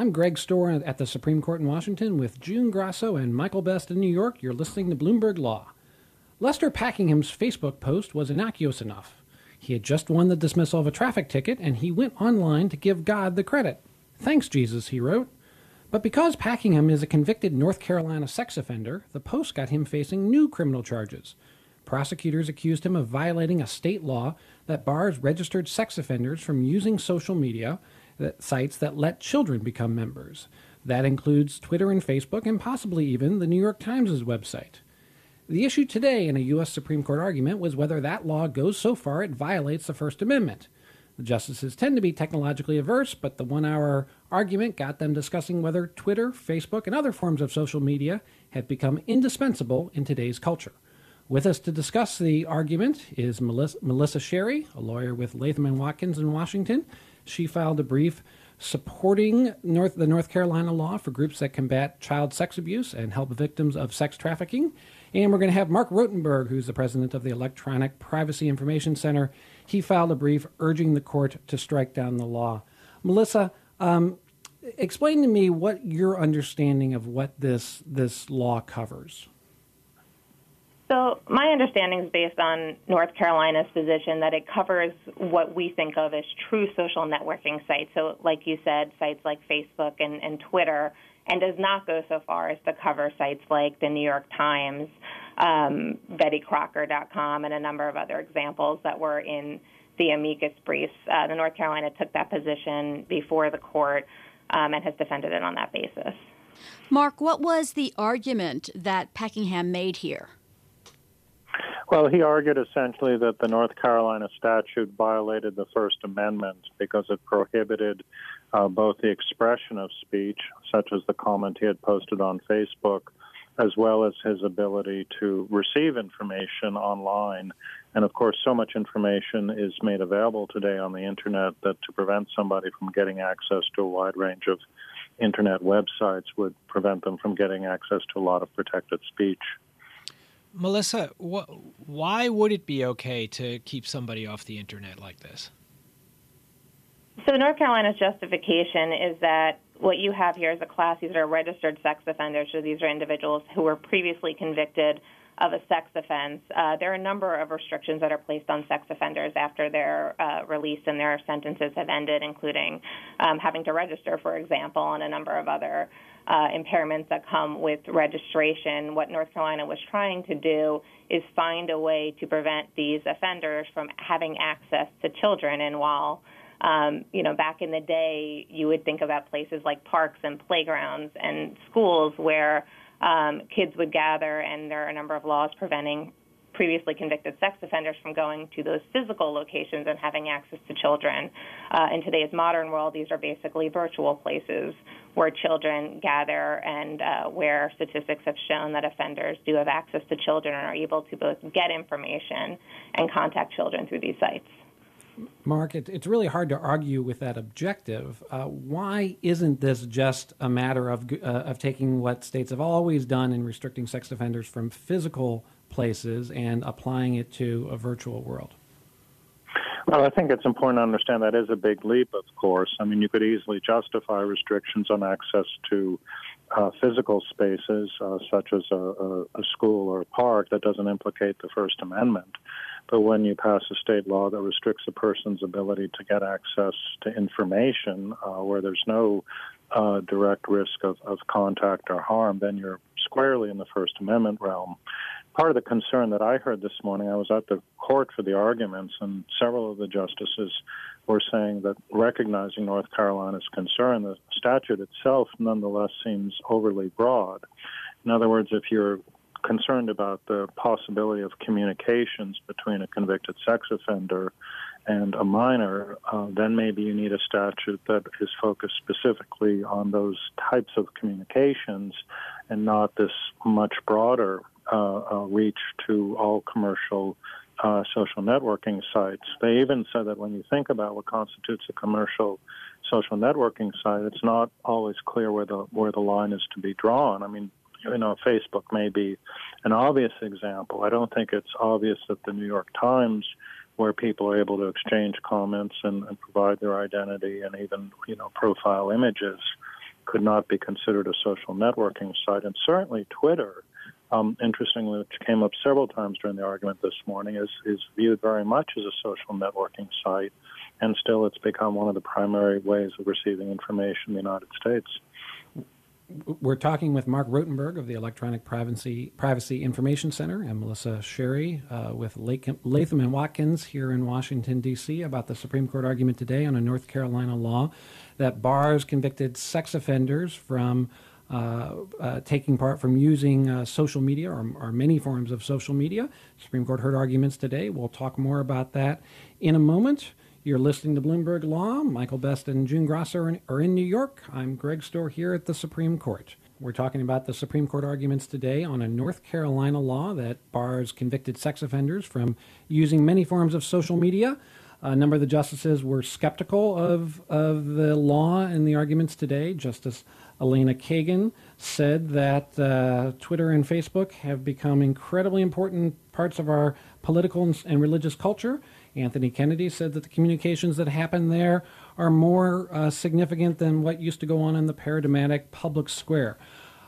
I'm Greg Stohr at the Supreme Court in Washington with June Grasso and Michael Best in New York. You're listening to Bloomberg Law. Lester Packingham's Facebook post was innocuous enough. He had just won the dismissal of a traffic ticket and he went online to give God the credit. Thanks, Jesus, he wrote. But because Packingham is a convicted North Carolina sex offender, the post got him facing new criminal charges. Prosecutors accused him of violating a state law that bars registered sex offenders from using social media that sites that let children become members. That includes Twitter and Facebook, and possibly even the New York Times' website. The issue today in a U.S. Supreme Court argument was whether that law goes so far it violates the First Amendment. The justices tend to be technologically averse, but the one hour argument got them discussing whether Twitter, Facebook, and other forms of social media have become indispensable in today's culture. With us to discuss the argument is Melissa, Melissa Sherry, a lawyer with Latham and Watkins in Washington. She filed a brief supporting North, the North Carolina law for groups that combat child sex abuse and help victims of sex trafficking. And we're going to have Marc Rotenberg, who's the president of the Electronic Privacy Information Center. He filed a brief urging the court to strike down the law. Melissa, um, explain to me what your understanding of what this this law covers. So, my understanding is based on North Carolina's position that it covers what we think of as true social networking sites. So, like you said, sites like Facebook and, and Twitter, and does not go so far as to cover sites like the New York Times, um, BettyCrocker.com, and a number of other examples that were in the amicus briefs. Uh, the North Carolina took that position before the court um, and has defended it on that basis. Marc, what was the argument that Packingham made here? Well, he argued essentially that the North Carolina statute violated the First Amendment because it prohibited uh, both the expression of speech, such as the comment he had posted on Facebook, as well as his ability to receive information online. And of course, so much information is made available today on the internet that to prevent somebody from getting access to a wide range of internet websites would prevent them from getting access to a lot of protected speech. Melissa, wh- why would it be okay to keep somebody off the internet like this? So, North Carolina's justification is that what you have here is a class. These are registered sex offenders. So, these are individuals who were previously convicted of a sex offense. Uh, there are a number of restrictions that are placed on sex offenders after their uh, release and their sentences have ended, including um, having to register, for example, and a number of other uh, impairments that come with registration. What North Carolina was trying to do is find a way to prevent these offenders from having access to children. And while um, you know, back in the day, you would think about places like parks and playgrounds and schools where um, kids would gather, and there are a number of laws preventing previously convicted sex offenders from going to those physical locations and having access to children. Uh, in today's modern world, these are basically virtual places where children gather and uh, where statistics have shown that offenders do have access to children and are able to both get information and contact children through these sites. Marc, it, it's really hard to argue with that objective. Uh, why isn't this just a matter of uh, of taking what states have always done in restricting sex offenders from physical places and applying it to a virtual world? Well, I think it's important to understand that is a big leap, of course. I mean, you could easily justify restrictions on access to uh, physical spaces, uh, such as a, a, a, school or a park, that doesn't implicate the First Amendment. But when you pass a state law that restricts a person's ability to get access to information uh, where there's no uh, direct risk of, of contact or harm, then you're squarely in the First Amendment realm part of the concern that I heard this morning, I was at the court for the arguments, and several of the justices were saying that recognizing North Carolina's concern, the statute itself nonetheless seems overly broad. In other words, if you're concerned about the possibility of communications between a convicted sex offender and a minor, uh, then maybe you need a statute that is focused specifically on those types of communications and not this much broader uh, uh, reach to all commercial uh, social networking sites. They even said that when you think about what constitutes a commercial social networking site, it's not always clear where the where the line is to be drawn. I mean, you know, Facebook may be an obvious example. I don't think it's obvious that the New York Times, where people are able to exchange comments and, and provide their identity and even you know profile images, could not be considered a social networking site. And certainly Twitter, um, interestingly, which came up several times during the argument this morning, is, is viewed very much as a social networking site. And still, it's become one of the primary ways of receiving information in the United States. We're talking with Marc Rotenberg of the Electronic Privacy, Privacy Information Center and Melissa Sherry uh, with Latham and Watkins here in Washington, D.C., about the Supreme Court argument today on a North Carolina law that bars convicted sex offenders from uh, uh, taking part from using uh, social media or, or, many forms of social media. Supreme Court heard arguments today. We'll talk more about that in a moment. You're listening to Bloomberg Law. Michael Best and June Grasso are in, are in New York. I'm Greg Stohr here at the Supreme Court. We're talking about the Supreme Court arguments today on a North Carolina law that bars convicted sex offenders from using many forms of social media. A number of the justices were skeptical of, of the law and the arguments today. Justice Elena Kagan said that uh, Twitter and Facebook have become incredibly important parts of our political and religious culture Anthony Kennedy said that the communications that happen there are more uh, significant than what used to go on in the paradigmatic public square.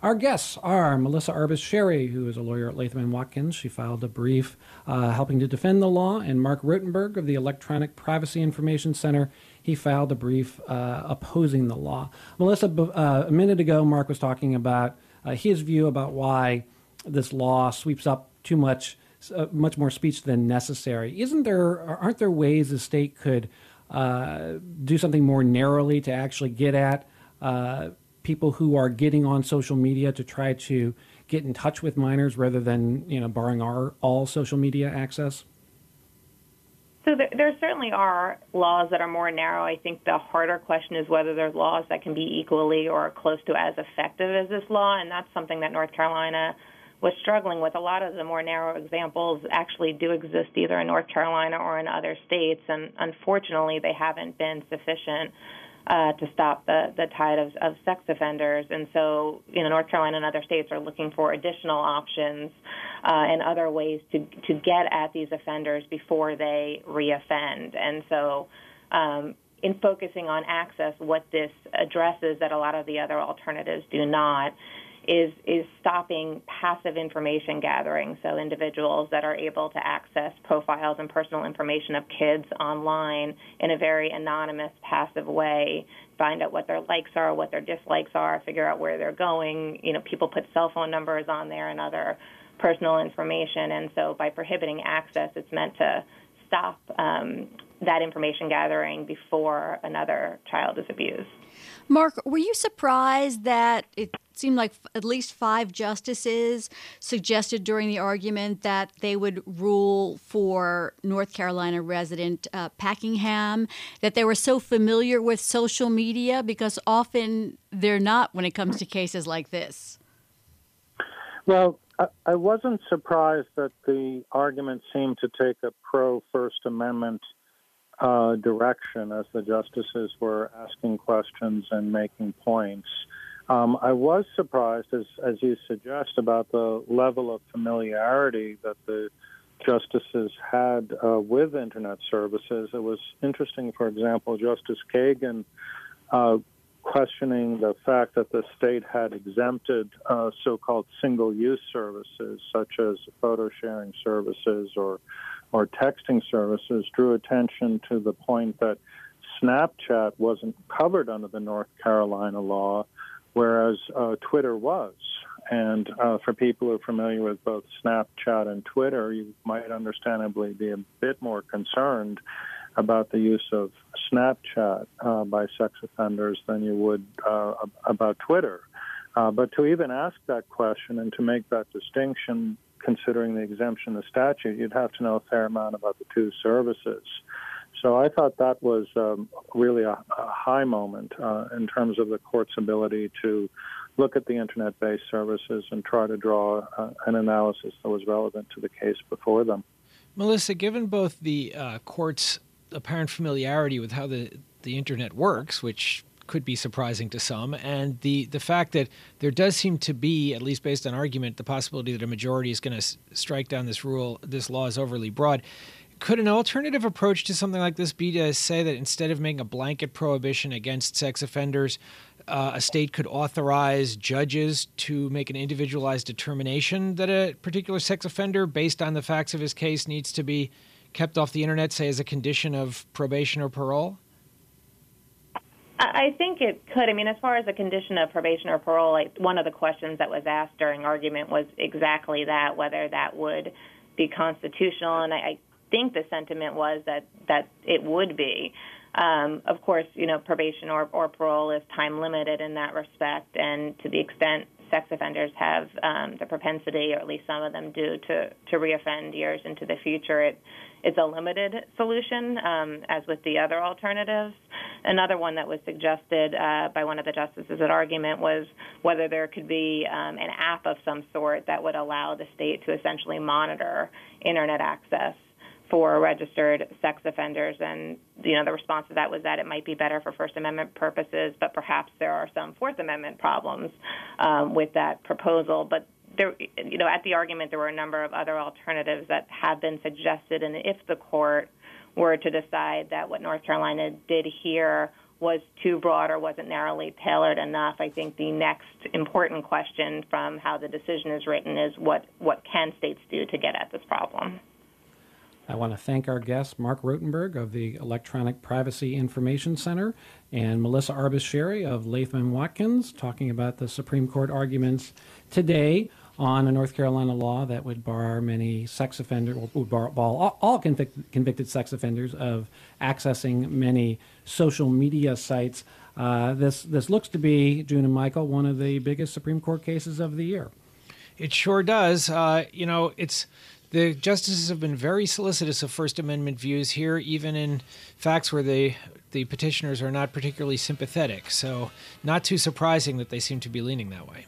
Our guests are Melissa Arbus Sherry, who is a lawyer at Latham and Watkins. She filed a brief uh, helping to defend the law, and Marc Rotenberg of the Electronic Privacy Information Center. He filed a brief uh, opposing the law. Melissa, uh, a minute ago, Marc was talking about uh, his view about why this law sweeps up too much uh, much more speech than necessary. Isn't there? Aren't there ways the state could uh, do something more narrowly to actually get at uh, people who are getting on social media to try to get in touch with minors rather than you know barring our all social media access? So there, there, certainly are laws that are more narrow. I think the harder question is whether there's laws that can be equally or close to as effective as this law, and that's something that North Carolina was struggling with. A lot of the more narrow examples actually do exist either in North Carolina or in other states, and unfortunately, they haven't been sufficient uh, to stop the, the tide of, of sex offenders. And so, you know, North Carolina and other states are looking for additional options uh, and other ways to to get at these offenders before they reoffend. And so. Um, in focusing on access, what this addresses that a lot of the other alternatives do not is is stopping passive information gathering. So individuals that are able to access profiles and personal information of kids online in a very anonymous, passive way, find out what their likes are, what their dislikes are, figure out where they're going. You know, people put cell phone numbers on there and other personal information, and so by prohibiting access, it's meant to stop um, that information gathering before another child is abused. Marc, were you surprised that it seemed like at least five justices suggested during the argument that they would rule for North Carolina resident uh, Packingham, that they were so familiar with social media because often they're not when it comes to cases like this? Well, I wasn't surprised that the argument seemed to take a pro First Amendment uh, direction as the justices were asking questions and making points. Um, I was surprised, as, as you suggest, about the level of familiarity that the justices had uh, with Internet services. It was interesting, for example, Justice Kagan uh, questioning the fact that the state had exempted uh, so called single use services, such as photo sharing services or or texting services drew attention to the point that Snapchat wasn't covered under the North Carolina law, whereas uh, Twitter was. And uh, for people who are familiar with both Snapchat and Twitter, you might understandably be a bit more concerned about the use of Snapchat uh, by sex offenders than you would uh, about Twitter. Uh, but to even ask that question and to make that distinction considering the exemption of statute, you'd have to know a fair amount about the two services. So I thought that was um, really a, a, high moment uh, in terms of the court's ability to look at the internet-based services and try to draw uh, an analysis that was relevant to the case before them. Melissa, given both the uh, court's apparent familiarity with how the the internet works, which could be surprising to some, and the the fact that there does seem to be, at least based on argument, the possibility that a majority is going to s- strike down this rule. This law is overly broad. Could an alternative approach to something like this be to say that instead of making a blanket prohibition against sex offenders, uh, a state could authorize judges to make an individualized determination that a particular sex offender, based on the facts of his case, needs to be kept off the internet, say as a condition of probation or parole? I think it could. I mean, as far as the condition of probation or parole, like one of the questions that was asked during argument was exactly that, whether that would be constitutional, and I, I think the sentiment was that that it would be. Um, of course, you know, probation or, or parole is time limited in that respect, and to the extent sex offenders have um, the propensity, or at least some of them do, to to reoffend years into the future, it it's a limited solution, um, as with the other alternatives. Another one that was suggested uh, by one of the justices at argument was whether there could be um, an app of some sort that would allow the state to essentially monitor internet access for registered sex offenders. And you know, the response to that was that it might be better for First Amendment purposes, but perhaps there are some Fourth Amendment problems um, with that proposal. But there, you know, at the argument, there were a number of other alternatives that have been suggested, and if the court were to decide that what North Carolina did here was too broad or wasn't narrowly tailored enough, I think the next important question from how the decision is written is what what can states do to get at this problem. I want to thank our guests, Marc Rotenberg of the Electronic Privacy Information Center and Melissa Arbus Sherry of Latham Watkins, talking about the Supreme Court arguments today on a North Carolina law that would bar many sex offenders, would bar, bar all convict, convicted sex offenders of accessing many social media sites. Uh, this this looks to be, June and Michael, one of the biggest Supreme Court cases of the year. It sure does. Uh, you know, it's the justices have been very solicitous of First Amendment views here, even in facts where the the petitioners are not particularly sympathetic. So, not too surprising that they seem to be leaning that way.